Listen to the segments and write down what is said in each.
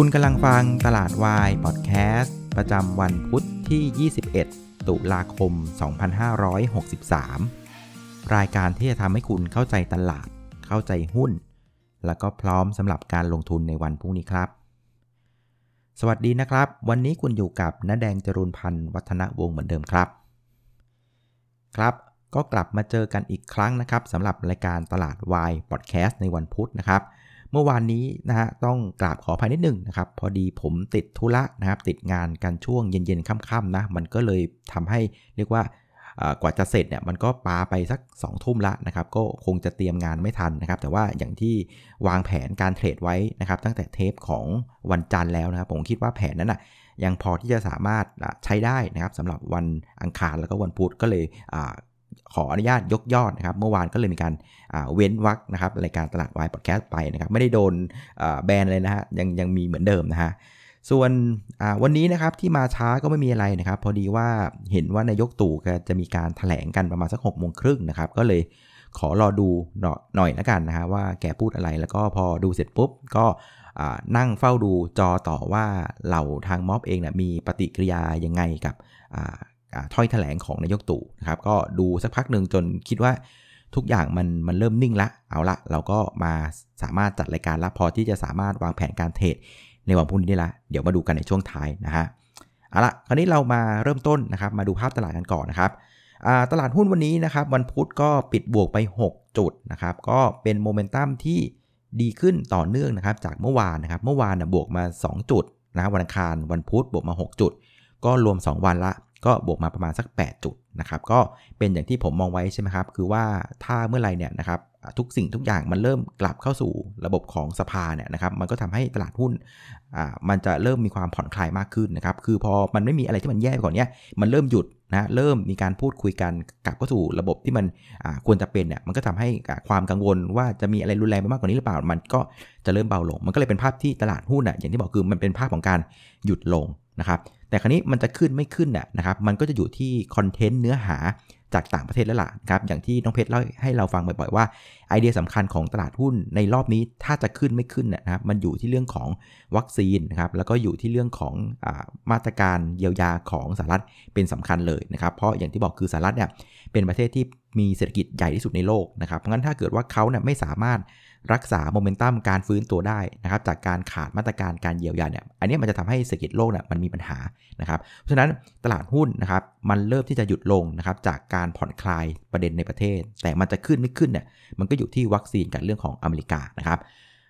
คุณกำลังฟังตลาดวายพอดแคสต์ ประจำวันพุทธที่ 21 ตุลาคม 2563 รายการที่จะทำให้คุณเข้าใจตลาด เข้าใจหุ้น แล้วก็พร้อมสำหรับการลงทุนในวันพรุ่งนี้ครับ สวัสดีนะครับ วันนี้คุณอยู่กับน้าแดงจรุนพันธ์วัฒนวงศ์เหมือนเดิมครับ ครับ ก็กลับมาเจอกันอีกครั้งนะครับสำหรับรายการตลาดวายพอดแคสต์ในวันพุธนะครับ เมื่อวานนี้นะฮะต้องกราบขออภัยนิดนึงนะครับพอดีผมติดธุระนะครับติดงานกันช่วงเย็นๆค่ำๆนะมันก็เลยทำให้เรียกว่ากว่าจะเสร็จเนี่ยมันก็ปาไปสัก2ทุ่มละนะครับก็คงจะเตรียมงานไม่ทันนะครับแต่ว่าอย่างที่วางแผนการเทรดไว้นะครับตั้งแต่เทปของวันจันทร์แล้วนะครับผมคิดว่าแผนนั้นนะยังพอที่จะสามารถใช้ได้นะครับสำหรับวันอังคารแล้วก็วันพุธก็เลย ขออนุญาตยกยอดนะครับ เมื่อวานก็เลยมีการเว้นวักนะครับรายการตลาดวายพอดแคสต์ไปนะครับไม่ได้โดนแบนเลยนะฮะยังยังมีเหมือนเดิมนะฮะส่วนวันนี้นะครับที่มาช้าก็ไม่มีอะไรนะครับ พอดีว่าเห็นว่านายกตู่จะมีการถแถลงกันประมาณสัก6กโมงครึ่งนะครับ ก็เลยขอรอดูหน่อยล้วกันนะฮะว่าแกพูดอะไรแล้วก็พอดูเสร็จปุ๊บก็นั่งเฝ้าดูจอต่อว่าเหล่าทางม็อบเองนะมีปฏิกิริยายังไงกับ ถ้อยแถลงของนายกตู่นะครับก็ดูสักพักหนึ่งจนคิดว่าทุกอย่างมันมันเริ่มนิ่งละ เอาละเราก็มาสามารถจัดรายการละพอที่จะสามารถวางแผนการเทรดในวันพรุ่งนี้ได้ละ เดี๋ยวมาดูกันในช่วงท้ายนะฮะเอาละคราวนี้เรามาเริ่มต้นนะครับมาดูภาพตลาดกันก่อนนะครับตลาดหุ้นวันนี้นะครับวันพุธก็ปิดบวกไป 6 จุดนะครับก็เป็นโมเมนตัมที่ดีขึ้นต่อเนื่องนะครับจากเมื่อวานนะครับเมื่อวานนะบวกมา 2 จุดนะวันอังคารวันพุธบวกมา 6 จุด ก็รวม 2 วันละ ก็บวกมาประมาณสัก 8 จุดนะครับก็เป็นอย่างที่ผมมองไว้ใช่ไหมครับ คือว่าถ้าเมื่อไรเนี่ยนะครับทุกสิ่งทุกอย่างมันเริ่มกลับเข้าสู่ระบบของสภาเนี่ยนะครับมันก็ทำให้ตลาดหุ้นอ่ามันจะเริ่มมีความผ่อนคลายมากขึ้นนะครับคือพอมันไม่มีอะไรที่มันแย่ไปก่อนเนี้ยมันเริ่มหยุดนะเริ่มมีการพูดคุยกันกลับเข้าสู่ระบบที่มันควรจะเป็นเนี่ยมันก็ทำให้ความกังวลว่าจะมีอะไรรุนแรงไปมากกว่านี้หรือเปล่า มันก็จะเริ่มเบาลง มันก็เลยเป็นภาพที่ตลาดหุ้นอะอย่างที่บอกคือมันเป็นภาพของการหยุดลง นะครับแต่ครั้นี้มันจะขึ้นไม่ขึ้นน่ะนะครับมันก็จะอยู่ที่คอนเทนต์เนื้อหาจากต่างประเทศแล้วล่ะครับอย่างที่น้องเพชรเล่าให้เราฟังบ่อยๆว่าไอเดียสำคัญของตลาดหุ้นในรอบนี้ถ้าจะขึ้นไม่ขึ้นนะครับมันอยู่ที่เรื่องของวัคซีนนะครับแล้วก็อยู่ที่เรื่องของอมาตรการเยียวยาของสหรัฐเป็นสำคัญเลยนะครับเพราะอย่างที่บอกคือสหรัฐเนี่ยเป็นประเทศที่มีเศรษฐกิจใหญ่ที่สุดในโลกนะครับเพราะงั้นถ้าเกิดว่าเขาเนี่ยไม่สามารถ รักษาโมเมนตัมการฟื้นตัวได้นะครับจากการขาดมาตรการการเยียวยาเนี่ยอันนี้มันจะทำให้เศรษฐกิจโลกเนี่ยมันมีปัญหานะครับเพราะฉะนั้นตลาดหุ้นนะครับมันเริ่มที่จะหยุดลงนะครับจากการผ่อนคลายประเด็นในประเทศ แต่มันจะขึ้นไม่ขึ้นเนี่ยมันก็อยู่ที่วัคซีนกับเรื่องของอเมริกานะครับ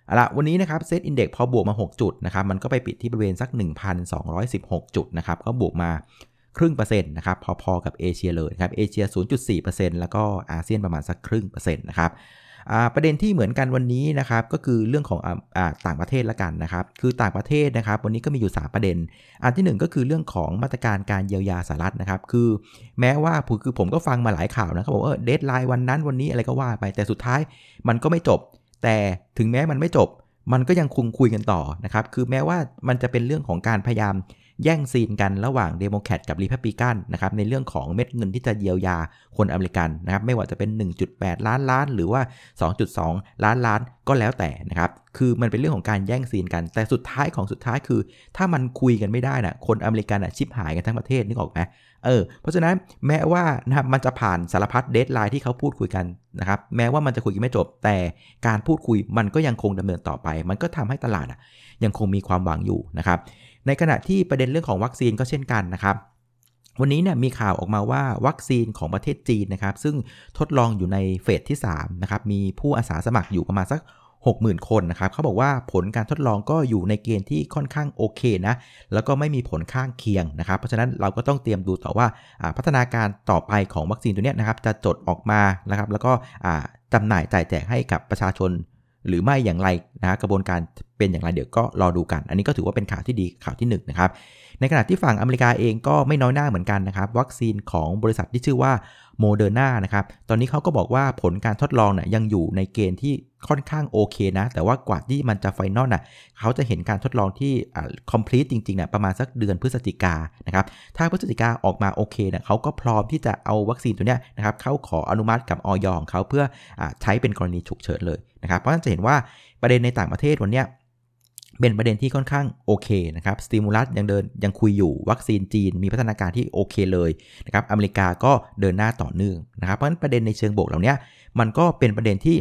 เอาละวันนี้นะครับ SET Index พอบวกมา 6 จุดนะครับมันก็ไปปิดที่บริเวณสัก 1,216 จุดนะครับก็บวกมาครึ่งเปอร์เซ็นต์นะครับพอๆกับเอเชียเลยครับเอเชีย 0.4%แล้วก็อาเซียนประมาณสักครึ่งเปอร์เซ็นต์นะครับ ประเด็นที่เหมือนกันวันนี้นะครับก็คือเรื่องของอต่างประเทศละกันนะครับคือต่างประเทศนะครับวันนี้ก็มีอยู่ 3 ประเด็น อันที่ 1 ก็คือเรื่องของมาตรการการเยียวยาสหรัฐนะครับคือแม้ว่าคือผมก็ฟังมาหลายข่าวนะครับบอกเออ deadline วันนั้นวันนี้อะไรก็ว่าไปแต่สุดท้ายมันก็ไม่จบ แต่ถึงแม้มันไม่จบ มันก็ยังคงคุยกันต่อนะครับคือแม้ว่ามันจะเป็นเรื่องของการพยายาม แย่งซีนกันระหว่างเดโมแครตกับรีพับลิกันนะครับในเรื่องของเม็ดเงินที่จะเยียวยาคนอเมริกันนะครับไม่ว่าจะเป็น 1.8 ล้านล้าน หรือว่า 2.2 ล้านล้านก็แล้วแต่นะครับคือมันเป็นเรื่องของการแย่งซีนกัน แต่สุดท้ายของสุดท้ายคือ ถ้ามันคุยกันไม่ได้นะคนอเมริกันอะชิบหายกันทั้งประเทศนึกออกไหมเออเพราะฉะนั้นแม้ว่านะครับมันจะผ่านสารพัด deadline ที่เขาพูดคุยกันนะครับแม้ว่ามันจะคุยกันไม่จบ แต่การพูดคุยมันก็ยังคงดำเนินต่อไป มันก็ทำให้ตลาดอะยังคงมีความหวังอยู่นะครับ ในขณะที่ประเด็นเรื่องของวัคซีนก็เช่นกันนะครับวันนี้เนี่ยมีข่าวออกมาว่าวัคซีนของประเทศจีนนะครับ ซึ่งทดลองอยู่ในเฟสที่3นะครับมีผู้อาสาสมัครอยู่ประมาณสัก 60,000 คนนะครับเขาบอกว่าผลการทดลองก็อยู่ในเกณฑ์ที่ค่อนข้างโอเคนะแล้วก็ไม่มีผลข้างเคียงนะครับ เพราะฉะนั้นเราก็ต้องเตรียมดูต่อว่าพัฒนาการต่อไปของวัคซีนตัวนี้นะครับจะจดออกมานะครับแล้วก็จำหน่ายจ่ายแจกให้กับประชาชน หรือไม่อย่างไรนะกระบวนการเป็นอย่างไรเดี๋ยวก็รอดูกัน อันนี้ก็ถือว่าเป็นข่าวที่ดีข่าวที่1นะครับในขณะที่ฝั่งอเมริกาเองก็ไม่น้อยหน้าเหมือนกันนะครับ วัคซีนของบริษัทที่ชื่อว่า โมเดอร์นานะครับ ตอนนี้เขาก็บอกว่าผลการทดลองเนี่ยยังอยู่ในเกณฑ์ที่ค่อนข้างโอเคนะ แต่ว่ากว่าที่มันจะ final น่ะเขาจะเห็นการทดลองที่อ่า complete จริงๆเนี่ยประมาณสักเดือนพฤศจิกานะครับ ถ้าพฤศจิกาออกมาโอเคเนี่ยเขาก็พร้อมที่จะเอาวัคซีนตัวเนี้ยนะครับเข้าขออนุมัติกับอย.ของเขาเพื่ออใช้เป็นกรณีฉุกเฉินเลยนะครับ เพราะฉะนั้นจะเห็นว่าประเด็นในต่างประเทศวันเนี้ย เป็นประเด็นที่ค่อนข้างโอเคนะครับ สติมูลัสยังเดินยังคุยอยู่ วัคซีนจีนมีพัฒนาการที่โอเคเลยนะครับ อเมริกาก็เดินหน้าต่อเนื่องนะครับ เพราะฉะนั้นประเด็นในเชิงบวกเหล่านี้มันก็เป็นประเด็นที่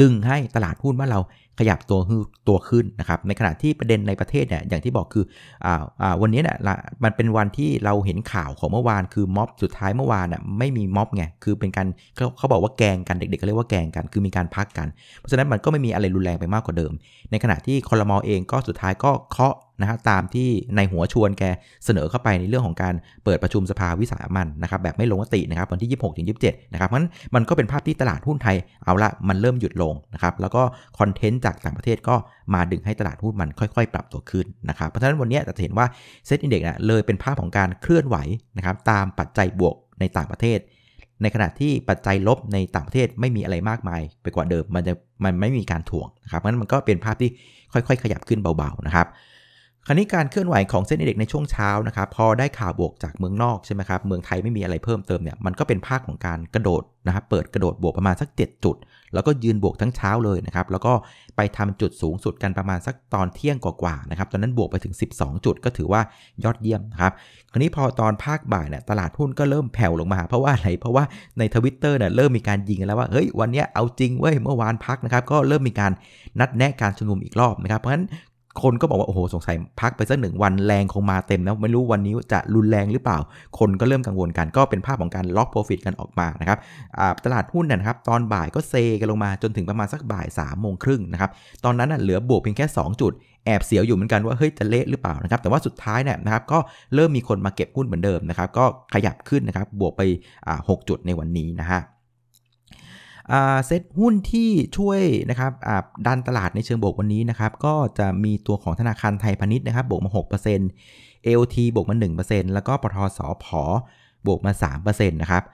ดึงให้ตลาดหุ้นบ้านเรา ขยับตัวตัวขึ้นนะครับ ในขณะที่ประเด็นในประเทศเนี่ยอย่างที่บอกคืออ่าอ่าวันนี้เนี่ยมันเป็นวันที่เราเห็นข่าวของเมื่อวานคือม็อบสุดท้ายเมื่อวานน่ะไม่มีม็อบไงคือเป็นการเขาเขาบอกว่าแกงกันเด็กๆเขาเรียกว่าแกงกันคือมีการพักกัน เพราะฉะนั้นมันก็ไม่มีอะไรรุนแรงไปมากกว่าเดิม ในขณะที่คอรมอเองก็สุดท้ายก็เคาะ นะฮะตามที่ในหัวชวนแกเสนอเข้าไปในเรื่องของการเปิดประชุมสภาวิสามันนะครับแบบไม่ลงมตินะครับวันที่ 26ถึง27 นะครับมันมันก็เป็นภาพที่ตลาดหุ้นไทยเอาละมันเริ่มหยุดลงนะครับแล้วก็คอนเทนต์จากต่างประเทศก็มาดึงให้ตลาดหุ้นมันค่อยๆ ปรับตัวขึ้นนะครับเพราะฉะนั้นวันนี้จะเห็นว่าเซ็ตอินเด็กซ์เลยเป็นภาพของการเคลื่อนไหวนะครับตามปัจจัยบวกในต่างประเทศ ในขณะที่ปัจจัยลบในต่างประเทศไม่มีอะไรมากมาย ไปกว่าเดิมมันจะมันไม่มีการถ่วงนะครับเพราะฉะนั้นมันก็เป็นภาพที่ค่อยๆ ขยับขึ้นเบาๆนะครับ คราวนี้การเคลื่อนไหวของเส้นอินเด็กในช่วงเช้านะครับพอได้ข่าวบวกจากเมืองนอกใช่ไหมครับเมืองไทยไม่มีอะไรเพิ่มเติมเนี่ยมันก็เป็นภาคของการกระโดดนะครับเปิดกระโดดบวกประมาณสัก 7 จุด แล้วก็ยืนบวกทั้งเช้าเลยนะครับแล้วก็ไปทำจุดสูงสุดกันประมาณสักตอนเที่ยงกว่าๆนะครับตอนนั้นบวกไปถึง 12 จุดก็ถือว่ายอดเยี่ยมนะครับคราวนี้พอตอนภาคบ่ายเนี่ยตลาดหุ้นก็เริ่มแผ่วลงมาเพราะว่าอะไรเพราะว่าในทวิตเตอร์เนี่ยเริ่มมีการยิงกันแล้วว่าเฮ้ยวันนี้เอาจริงเว้ยเมื่อวานพักนะครับก็เริ่มมีการนัดแนะการชุมนุมอีกรอบนะครับเพราะฉะนั้น คนก็บอกว่า โอ้โห สงสัยพักไปสักหนึ่งวันแรงคงมาเต็มนะ ไม่รู้วันนี้จะรุนแรงหรือเปล่า คนก็เริ่มกังวลกันก็เป็นภาพของการ lock profit กันออกมานะครับตลาดหุ้นนะครับ ตอนบ่ายก็เซกันลงมาจนถึงประมาณสักบ่าย3ามโมงครึ่งนะครับ ตอนนั้นเหลือบวกเพียงแค่ 2 จุดแอบเสียวอยู่เหมือนกันว่าเฮ้ยจะเละหรือเปล่านะครับแต่ว่าสุดท้ายเนี่ยนะครับก็เริ่มมีคนมาเก็บหุ้นเหมือนเดิมนะครับก็ขยับขึ้นนะครับบวกไป 6 จุดในวันนี้นะฮะ เซ็ตหุ้นที่ช่วยนะครับดันตลาดในเชิงบวกวันนี้นะครับ ก็จะมีตัวของธนาคารไทยพาณิชย์นะครับ บวกมา 6% AOT บวกมา 1%แล้วก็ปทสพบวกมา 3%นะครับ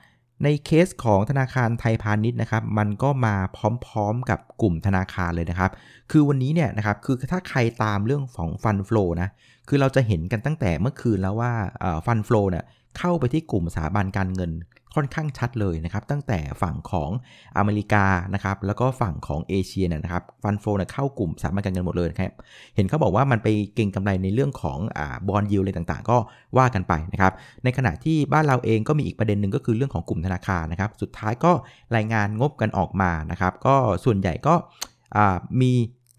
ในเคสของธนาคารไทยพาณิชย์นะครับ มันก็มาพร้อมๆกับกลุ่มธนาคารเลยนะครับ คือวันนี้เนี่ยนะครับ คือถ้าใครตามเรื่องของฟันฟลูนะ คือเราจะเห็นกันตั้งแต่เมื่อคืนแล้วว่าฟันฟลูเนี่ยเข้าไปที่กลุ่มสถาบันการเงิน ค่อนข้างชัดเลยนะครับตั้งแต่ฝั่งของอเมริกานะครับแล้วก็ฝั่งของเอเชียนะครับฟันโฟนเข้ากลุ่มสถาบันการเงินหมดเลยครับเห็นเขาบอกว่ามันไปเก่งกำไรในเรื่องของอบอลยิวอะไรต่างๆ ก็ว่ากันไปนะครับในขณะที่บ้านเราเองก็มีอีกประเด็นหนึ่งก็คือเรื่องของกลุ่มธนาคารนะครับสุดท้ายก็รายงานงบกันออกมานะครับก็ส่วนใหญ่ก็มี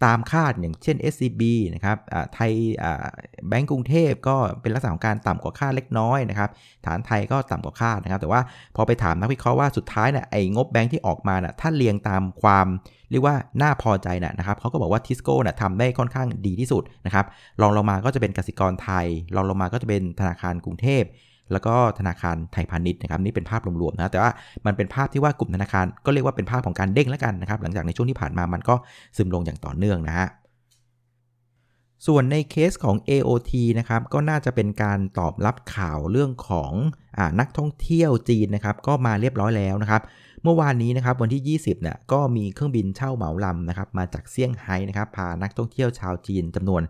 ตามคาดอย่างเช่น SCB นะครับไทยแบงก์กรุงเทพก็เป็นลักษณะของการต่ำกว่าคาดเล็กน้อยนะครับ ฐานไทยก็ต่ำกว่าคาดนะครับ แต่ว่าพอไปถามนักวิเคราะห์ว่าสุดท้ายเนี่ยไอ้งบแบงก์ที่ออกมาน่ะถ้าเรียงตามความเรียกว่าน่าพอใจนะนะครับเขาก็บอกว่าทิสโก้น่ะทำได้ค่อนข้างดีที่สุดนะครับรองลงมาก็จะเป็นกสิกรไทยรองลงมาก็จะเป็นธนาคารกรุงเทพ แล้วก็ธนาคารไทยพาณิชย์นะครับนี่เป็นภาพรวมๆนะแต่ว่ามันเป็นภาพที่ว่ากลุ่มธนาคารก็เรียกว่าเป็นภาพของการเด้งแล้วกันนะครับหลังจากในช่วงที่ผ่านมามันก็ซึมลงอย่างต่อเนื่องนะฮะส่วนในเคสของ AOT นะครับก็น่าจะเป็นการตอบรับข่าวเรื่องของอนักท่องเที่ยวจีนนะครับก็มาเรียบร้อยแล้วนะครับเมื่อวานนี้นะครับวันที่ 20เนี่ยก็มีเครื่องบินเช่าเหมาลำนะครับมาจากเซี่ยงไฮ้นะครับพานักท่องเที่ยวชาวจีนจำนวน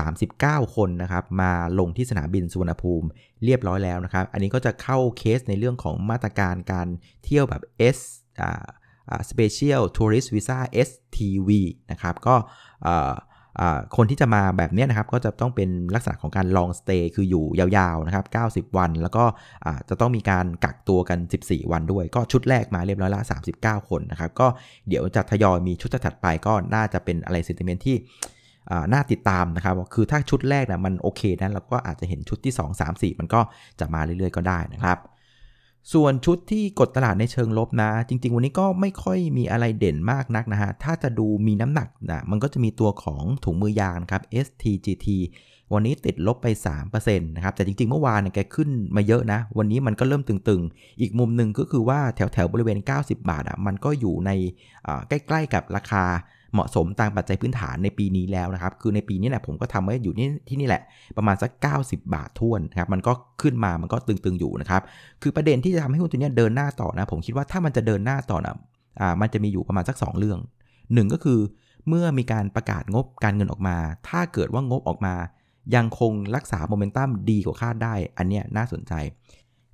39 คนนะครับมาลงที่สนามบินสุวรรณภูมิเรียบร้อยแล้วนะครับ อันนี้ก็จะเข้าเคสในเรื่องของมาตรการการเที่ยวแบบ S อ่า Special Tourist Visa STV นะครับก็คนที่จะมาแบบนี้นะครับก็จะต้องเป็นลักษณะของการ long stay คืออยู่ยาวๆนะครับ90 วัน แล้วก็จะต้องมีการกักตัวกัน 14 วันด้วย ก็ชุดแรกมาเรียบร้อยละ 39 คนนะครับ ก็เดี๋ยวจะทยอยมีชุดถัดไปก็น่าจะเป็นอะไรเซนติเมนที่ น่าติดตามนะครับ คือถ้าชุดแรกนะมันโอเคนั้นเราก็อาจจะเห็นชุดที่ 2 3 4 มันก็จะมาเรื่อยๆก็ได้นะครับ ส่วนชุดที่กดตลาดในเชิงลบนะ จริง ๆ วันนี้ก็ไม่ค่อยมีอะไรเด่นมากนักนะฮะ ถ้าจะดูมีน้ำหนักนะมันก็จะมีตัวของถุงมือยางครับ STGT วันนี้ติดลบไป 3%นะครับ แต่จริง ๆ เมื่อวานเนี่ยแกขึ้นมาเยอะนะ วันนี้มันก็เริ่มตึงๆ อีกมุมหนึ่งก็คือว่าแถวๆ บริเวณ 90 บาทอะ มันก็อยู่ในใกล้ๆกับราคา เหมาะสมตามปัจจัยพื้นฐานในปีนี้แล้วนะครับ คือในปีนี้เนี่ยผมก็ทำไว้อยู่นี่ที่นี่แหละ ประมาณสัก 90 บาททวนนะครับ มันก็ขึ้นมา มันก็ตึงๆอยู่นะครับ คือประเด็นที่จะทำให้หุ้นตัวนี้เดินหน้าต่อนะ ผมคิดว่าถ้ามันจะเดินหน้าต่อนะอ่า มันจะมีอยู่ประมาณสัก 2 เรื่อง 1 ก็คือ เมื่อมีการประกาศงบการเงินออกมา ถ้าเกิดว่างบออกมา ยังคงรักษาโมเมนตัมดีกว่าคาดได้ อันเนี้ยน่าสนใจ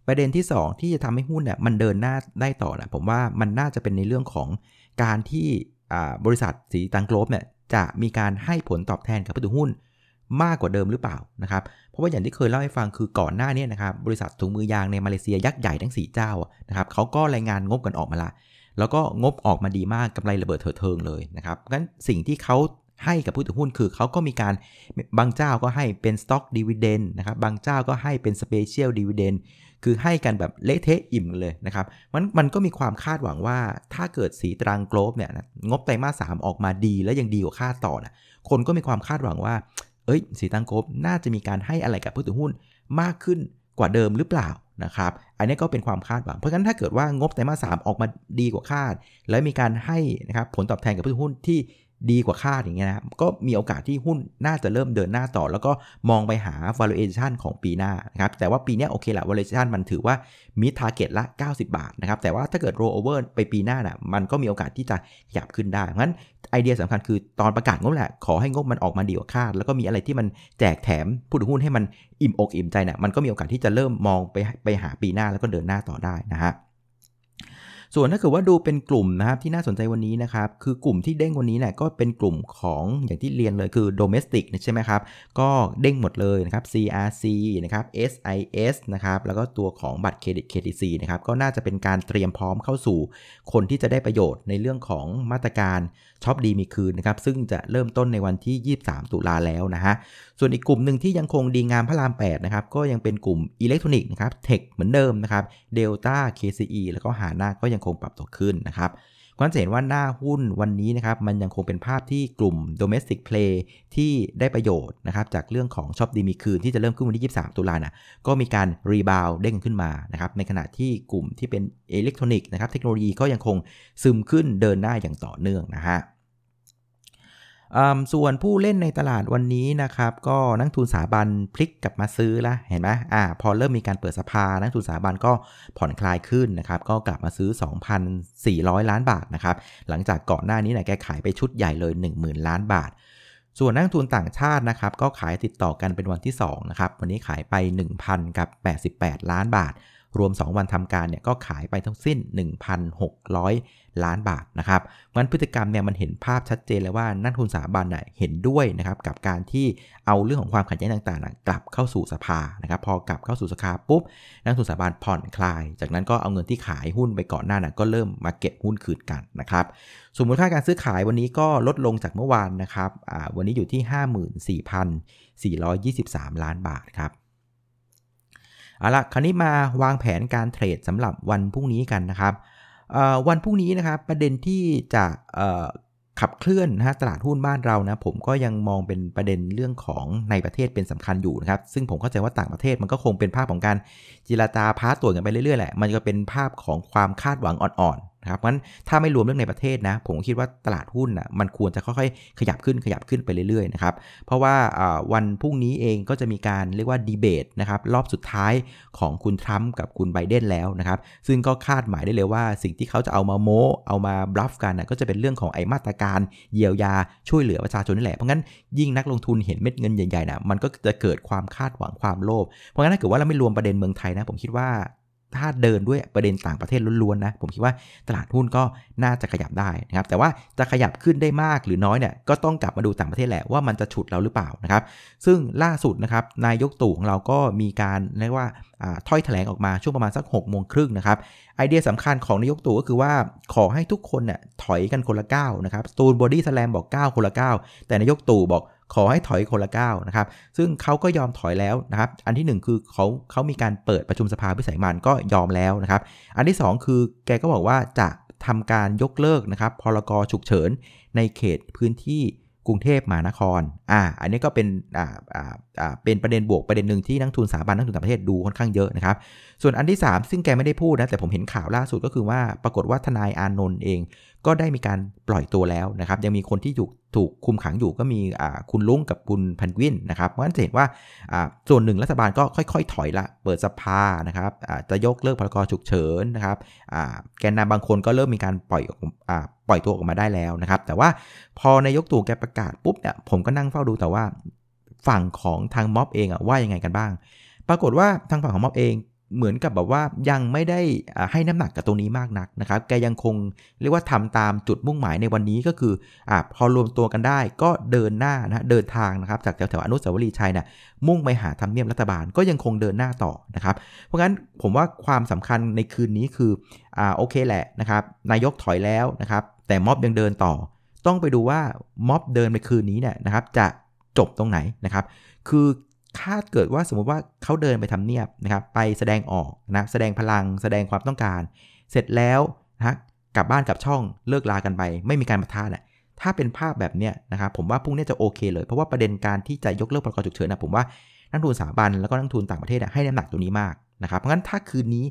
ประเด็นที่ 2 ที่จะทำให้หุ้นเนี่ยมันเดินหน้าได้ต่อนะผมว่ามันน่าจะเป็นในเรื่องของการที่ บริษัทศรีตรังโกลฟส์เนี่ยจะมีการให้ผลตอบแทนกับผู้ถือหุ้นมากกว่าเดิมหรือเปล่านะครับ เพราะว่าอย่างที่เคยเล่าให้ฟังคือก่อนหน้านี้นะครับบริษัทถุงมือยางในมาเลเซียยักษ์ใหญ่ทั้ง 4 เจ้านะครับเขาก็รายงานงบกันออกมาละ แล้วก็งบออกมาดีมากกำไรระเบิดเถิดเทิงเลยนะครับงั้นสิ่งที่เขาให้กับผู้ถือหุ้นคือเขาก็มีการบางเจ้าก็ให้เป็น stock dividend นะครับบางเจ้าก็ให้เป็น special dividend คือให้กันแบบเละเทะอิ่มเลยนะครับมันมันก็มีความคาดหวังว่าถ้าเกิดสีตรังโกลบเนี่ยงบไตรมาสสออกมาดีแล้วยังดีกว่าคาดต่อนะคนก็มีความคาดหวังว่า เอ้ย สีตรังโกลบน่าจะมีการให้อะไรกับผู้ถือหุ้นมากขึ้นกว่าเดิมหรือเปล่านะครับ อันนี้ก็เป็นความคาดหวัง เพราะฉะนั้นถ้าเกิดว่างบไตรมาสสออกมาดีกว่าคาด แล้วมีการให้นะครับผลตอบแทนกับผู้ถือหุ้นที่ ดีกว่าคาดอย่างเงี้ยนะก็มีโอกาสที่หุ้นน่าจะเริ่มเดินหน้าต่อ แล้วก็มองไปหา valuation ของปีหน้านะครับแต่ว่าปีนี้โอเคละ valuation มันถือว่ามี target ละ 90 บาทนะครับแต่ว่าถ้าเกิด roll over ไปปีหน้าน่ะมันก็มีโอกาสที่จะขยับขึ้นได้งั้นไอเดียสำคัญคือตอนประกาศงบแหละ ขอให้งบมันออกมาดีกว่าคาด แล้วก็มีอะไรที่มันแจกแถมผู้ถือหุ้นให้มันอิ่มอกอิ่มใจนี่ยมันก็มีโอกาสที่จะเริ่มมองไปไปหาปีหน้าแล้วก็เดินหน้าต่อได้นะฮะ ส่วนถ้าเกิดว่าดูเป็นกลุ่มนะครับที่น่าสนใจวันนี้นะครับคือกลุ่มที่เด้งวันนี้เนี่ยก็เป็นกลุ่มของอย่างที่เรียนเลยคือ domestic ใช่ไหมครับก็เด้งหมดเลยนะครับ CRC นะครับ SIS นะครับแล้วก็ตัวของบัตรเครดิต KTC นะครับก็น่าจะเป็นการเตรียมพร้อมเข้าสู่คนที่จะได้ประโยชน์ในเรื่องของมาตรการช็อปดีมีคืนนะครับซึ่งจะเริ่มต้นในวันที่ 23 ตุลาแล้วนะฮะส่วนอีกกลุ่มหนึ่งที่ยังคงดีงามพระราม 8 นะครับ ก็ยังเป็นกลุ่มอิเล็กทรอนิกส์นะครับ tech เหมือนเดิมนะครับเดลต้า KCE แล้วก็หาหน้าก็ยังคงปรับตัวขึ้นนะครับก็จะเห็นว่าหน้าหุ้นวันนี้นะครับมันยังคงเป็นภาพที่กลุ่ม domestic play ที่ได้ประโยชน์นะครับจากเรื่องของช็อปดีมีคืนที่จะเริ่มขึ้นวันที่ 23 ตุลานะก็มีการ rebound เด้งขึ้นมานะครับในขณะที่กลุ่มที่เป็นอิเล็กทรอนิกส์นะครับเทคโนโลยีก็ยังคงซึมขึ้นเดินหน้าอย่างต่อเนื่องนะฮะ ส่วนผู้เล่นในตลาดวันนี้นะครับ ก็นักลงทุนสถาบันพลิกกลับมาซื้อละเห็นไหมอ่าพอเริ่มมีการเปิดสภา นักลงทุนสถาบันก็ผ่อนคลายขึ้นนะครับ ก็กลับมาซื้อ 2,400 ล้านบาทนะครับ หลังจากก่อนหน้านี้เนี่ยแกขายไปชุดใหญ่เลย 10,000 ล้านบาท ส่วนนักทุนต่างชาตินะครับ ก็ขายติดต่อกันเป็นวันที่2นะครับ วันนี้ขายไป 1,000กับ88 ล้านบาท รวม 2 วันทำการเนี่ยก็ขายไปทั้งสิ้น 1,600ล้านบาทนะครับมันพฤติกรรมเนี่ยมันเห็นภาพชัดเจนเลยว่านักทุนสถาบันน่ยเห็นด้วยนะครับกับการที่เอาเรื่องของความขัดแย้งต่างๆ กลับเข้าสู่สภานะครับพอกลับเข้าสู่สภาปุ๊บนักทุนสถาบันผ่อนคลาย จากนั้นก็เอาเงินที่ขายหุ้นไปก่อนหน้านั้นก็เริ่มมาเก็บหุ้นคืนกันนะครับสมมติค่าการซื้อขายวันนี้ก็ลดลงจากเมื่อวานนะครับวันนี้อยู่ที่ 54,423 ล้านบาทครับเอาละคราวนี้มาวางแผนการเทรดสำหรับวันพรุ่งนี้กันนะครับ วันพรุ่งนี้นะครับประเด็นที่จะขับเคลื่อนนะฮะตลาดหุ้นบ้านเรานะผมก็ยังมองเป็นประเด็นเรื่องของในประเทศเป็นสำคัญอยู่นะครับ ซึ่งผมเข้าใจว่าต่างประเทศมันก็คงเป็นภาพของการจิราตาพาตัวกันไปเรื่อยๆแหละมันก็เป็นภาพของความคาดหวังอ่อน ครับงั้นถ้าไม่รวมเรื่องในประเทศนะ ผมคิดว่าตลาดหุ้นนะมันควรจะค่อยๆ ขยับขึ้นขยับขึ้นไปเรื่อยๆนะครับเพราะว่าวันพรุ่งนี้เองก็จะมีการเรียกว่าดีเบตนะครับรอบสุดท้ายของคุณทรัมป์กับคุณไบเดนแล้วนะครับซึ่งก็คาดหมายได้เลยว่า สิ่งที่เขาจะเอามาโม้เอามาบลัฟกันนะก็จะเป็นเรื่องของไอมาตรการเยียวยาช่วยเหลือประชาชนนี่แหละเพราะงั้นยิ่งนักลงทุนเห็นเม็ดเงินใหญ่ๆนะมันก็จะเกิดความคาดหวังความโลภเพราะงั้นถ้าเกิดว่าเราไม่รวมประเด็นเมืองไทยนะผมคิดว่า ถ้าเดินด้วยประเด็นต่างประเทศล้วนๆนะ ผมคิดว่าตลาดหุ้นก็น่าจะขยับได้นะครับ แต่ว่าจะขยับขึ้นได้มากหรือน้อยเนี่ย ก็ต้องกลับมาดูต่างประเทศแหละว่ามันจะฉุดเราหรือเปล่านะครับ ซึ่งล่าสุดนะครับ นายกตู่ของเราก็มีการเรียกว่าถ้อยแถลงออกมาช่วงประมาณสัก6กโมงครึ่งนะครับ ไอเดียสำคัญของนายกตู่ก็คือว่าขอให้ทุกคนเนี่ยถอยกันคนละก้าวนะครับ ตูนบอดี้สแลมบอก ก้าวคนละก้าวแต่นายกตู่บอก ขอให้ถอยคนละก้าวนะครับ ซึ่งเขาก็ยอมถอยแล้วนะครับ อันที่ 1 คือเขาเขามีการเปิดประชุมสภาวิสัยมันก็ยอมแล้วนะครับ อันที่ 2 คือแกก็บอกว่าจะทำการยกเลิกนะครับพรกฉุกเฉินในเขตพื้นที่กรุงเทพมหานคร อ่า อันนี้ก็เป็น อ่า อ่า อ่า เป็นประเด็นบวกประเด็นหนึ่งที่นักทุนสถาบันนักทุนต่างประเทศดูค่อนข้างเยอะนะครับ ส่วนอันที่ 3 ซึ่งแกไม่ได้พูดนะ แต่ผมเห็นข่าวล่าสุดก็คือว่า ปรากฏว่าทนายอานนท์เอง ก็ได้มีการปล่อยตัวแล้วนะครับ ยังมีคนที่ถูก ถูกคุมขังอยู่ก็มีคุณลุงกับคุณพันกวินนะครับเพราะฉะนั้นจะเห็นว่าส่วนหนึ่งรัฐบาลก็ค่อยๆ ถอยละ เปิดสภานะครับจะยกเลิกพรกฉุกเฉินนะครับแกนนำบางคนก็เริ่มมีการปล่อยปล่อยตัวออกมาได้แล้วนะครับ แต่ว่าพอนายกตู่แกประกาศปุ๊บเนี่ยผมก็นั่งเฝ้าดูแต่ว่าฝั่งของทางม็อบเองอะว่ายังไงกันบ้าง ปรากฏว่าทางฝั่งของม็อบเอง เหมือนกับแบบว่ายังไม่ได้ให้น้ำหนักกับตรงนี้มากนักนะครับ แกยังคงเรียกว่าทำตามจุดมุ่งหมายในวันนี้ก็คืออพอรวมตัวกันได้ก็เดินหน้านะเดินทางนะครับ จากแถวๆอนุสาวรีย์ชัยนะ่ะมุ่งไปหาทำเนียบรัฐบาลก็ยังคงเดินหน้าต่อนะครับ เพราะงั้นผมว่าความสำคัญในคืนนี้คืออ่าโอเคแหละนะครับนายกถอยแล้วนะครับ แต่ม็อบยังเดินต่อ ต้องไปดูว่าม็อบเดินในคืนนี้เนี่ยนะครับ จะจบตรงไหนนะครับ คือ ถ้าเกิดว่าสมมติว่าเขาเดินไปทำเนียบนะครับ ไปแสดงออกนะแสดงพลัง แสดงความต้องการ เสร็จแล้วนะกลับบ้านกลับช่องเลิกลากันไป ไม่มีการมาท่าเนี่ยถ้าเป็นภาพแบบเนี้ยนะครับผมว่าพรุ่งนี้จะโอเคเลย เพราะว่าประเด็นการที่จะยกเลิกพรกฉุกเฉินนะผมว่านักทุนสถาบันแล้วก็นักทุนต่างประเทศให้น้ำหนักตรงนี้มากนะครับเพราะงั้นถ้าคืนนี้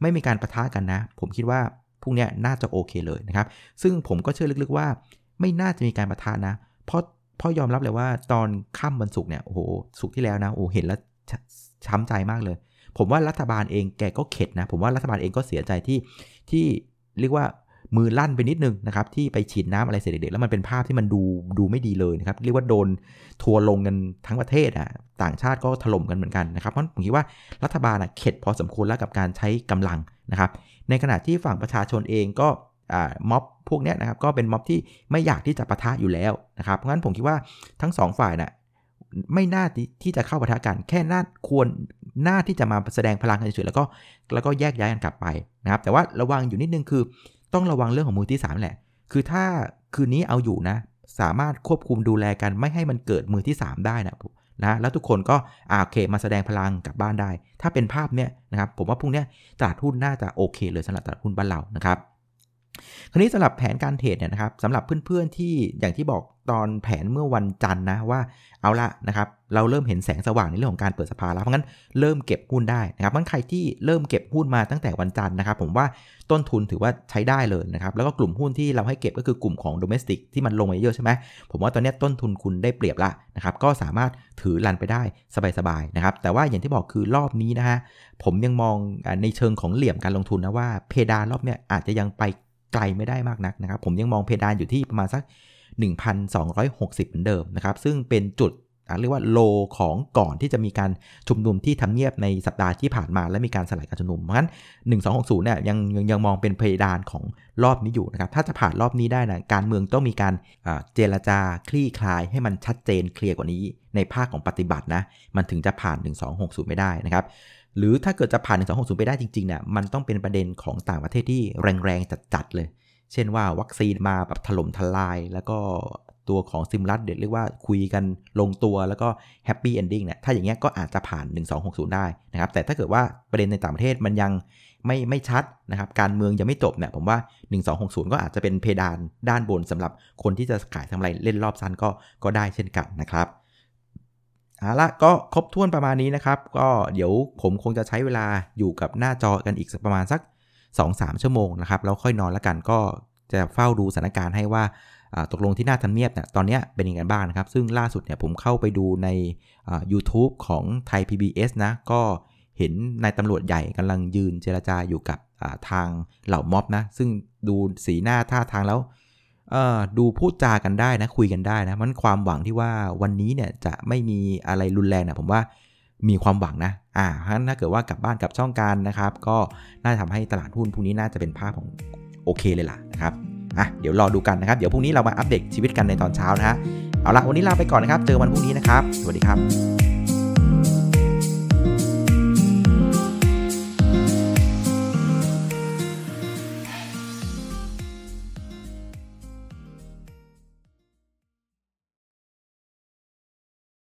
ไม่มีการประทะกันนะ ผมคิดว่าพรุ่งนี้น่าจะโอเคเลยนะครับ ซึ่งผมก็เชื่อลึกๆว่า ไม่น่าจะมีการประทะนะ เพราะ พ่อยอมรับเลยว่าตอนค่ำวันศุกร์เนี่ยโอ้โหศุกร์ที่แล้วนะโอ้เห็นแล้วช้ำใจมากเลย ผมว่ารัฐบาลเองแกก็เข็ดนะ ผมว่ารัฐบาลเองก็เสียใจที่ที่เรียกว่ามือลั่นไปนิดนึงนะครับที่ไปฉีดน้ำอะไรเสร็จเด็กๆแล้วมันเป็นภาพที่มันดูดูไม่ดีเลยนะครับเรียกว่าโดนทัวลงกันทั้งประเทศอะต่างชาติก็ถล่มกันเหมือนกันนะครับเพราะผมคิดว่ารัฐบาลอะเข็ดพอสมควรแล้วกับการใช้กำลังนะครับในขณะที่ฝั่งประชาชนเองก็ ม็อบพวกนี้นะครับก็เป็นม็อบที่ไม่อยากที่จะปะทะอยู่แล้วนะครับเพราะงั้นผมคิดว่าทั้งสองฝ่ายนะ่ะไม่น่าที่จะเข้าปะทะกันแค่น่าควรหน้าที่จะมาแสดงพลังกันเฉยๆแล้วก็แล้วก็แยกย้ายกันกลับไปนะครับ แต่ว่าระวังอยู่นิดนึงคือ ต้องระวังเรื่องของมือที่ 3 แหละ คือถ้าคืนนี้เอาอยู่นะ สามารถควบคุมดูแลกันไม่ให้มันเกิดมือที่ 3 ได้นะนะแล้วทุกคนก็อ่าโอเคมาแสดงพลังกลับบ้านได้ ถ้าเป็นภาพเนี้ยนะครับผมว่าพรุ่งนี้ตลาดหุ้นน่าจะโอเคเลยสำหรับตลาดหุ้นบ้านเรานะครับ คราวนี้สำหรับแผนการเทรดเนี่ยนะครับสำหรับเพื่อนๆที่อย่างที่บอกตอนแผนเมื่อวันจันทร์นะว่าเอาละนะครับเราเริ่มเห็นแสงสว่างในเรื่องของการเปิดสภาแล้ว เพราะงั้นเริ่มเก็บหุ้นได้นะครับมันใครที่เริ่มเก็บหุ้นมาตั้งแต่วันจันทร์นะครับผมว่าต้นทุนถือว่าใช้ได้เลยนะครับแล้วก็กลุ่มหุ้นที่เราให้เก็บก็คือกลุ่มของโดเมสติกที่มันลงมาเยอะใช่ไหมผมว่าตอนนี้ต้นทุนคุณได้เปรียบละนะครับก็สามารถถือรันไปได้สบายๆนะครับแต่ว่าอย่างที่บอกคือรอบนี้นะฮะผมยังมองในเชิงของเหลี่ยมการลงทุนนะว่าเพดานรอบเนี้ยอาจจะยังไป ไกลไม่ได้มากนักนะครับ ผมยังมองเพดานอยู่ที่ประมาณสัก 1,260 เหมือนเดิมนะครับ ซึ่งเป็นจุดเรียกว่าโลของก่อนที่จะมีการชุมนุมที่ทำเนียบในสัปดาห์ที่ผ่านมา และมีการสลายการชุมนุมเพราะงั้น 1260 เนี่ยยังยังยังมองเป็นเพดานของรอบนี้อยู่นะครับ ถ้าจะผ่านรอบนี้ได้นะการเมืองต้องมีการเจรจาคลี่คลายให้มันชัดเจนเคลียร์กว่านี้ในภาคของปฏิบัตินะ มันถึงจะผ่าน 1260 ไม่ได้นะครับ หรือถ้าเกิดจะผ่าน 1260 ไปได้จริงๆเนี่ยมันต้องเป็นประเด็นของต่างประเทศที่แรงๆ จัดๆ เลย เช่นว่าวัคซีนมาแบบถล่มทลาย แล้วก็ตัวของ stimulus deal เรียกว่าคุยกันลงตัวแล้วก็ happy ending เนี่ยถ้าอย่างเงี้ยก็อาจจะผ่าน 1260 ได้นะครับ แต่ถ้าเกิดว่าประเด็นในต่างประเทศมันยังไม่ไม่ชัดนะครับ การเมืองยังไม่จบเนี่ยผมว่า 1260 ก็อาจจะเป็นเพดานด้านบนสำหรับคนที่จะขายทำไรเล่นรอบสั้นก็ก็ได้เช่นกันนะครับ เอาละก็ครบถ้วนประมาณนี้นะครับ ก็เดี๋ยวผมคงจะใช้เวลาอยู่กับหน้าจอกันอีกประมาณสัก 2-3 ชั่วโมงนะครับ แล้วค่อยนอนล้วกันก็จะเฝ้าดูสถานการณ์ให้ว่าตกลงที่หน้าทำเนียบเนี่ยตอนนี้เป็นยังไงบ้างนะครับ ซึ่งล่าสุดเนี่ยผมเข้าไปดูใน YouTube ของไทย PBS นะ ก็เห็นนายตำรวจใหญ่กำลังยืนเจรจาอยู่กับทางเหล่าม็อบนะ ซึ่งดูสีหน้าท่าทางแล้ว ดูพูดจากันได้นะคุยกันได้นะมันความหวังที่ว่าวันนี้เนี่ยจะไม่มีอะไรรุนแรงนะผมว่ามีความหวังนะ อ่าถ้าเกิดว่ากลับบ้านกับช่องการนะครับ ก็น่าจะทำให้ตลาดหุ้นพรุ่งนี้น่าจะเป็นภาพของโอเคเลยล่ะนะครับ อะ เดี๋ยวรอดูกันนะครับ เดี๋ยวพรุ่งนี้เรามาอัปเดตชีวิตกันในตอนเช้านะฮะ เอาละวันนี้ลาไปก่อนนะครับ เจอวันพรุ่งนี้นะครับ สวัสดีครับ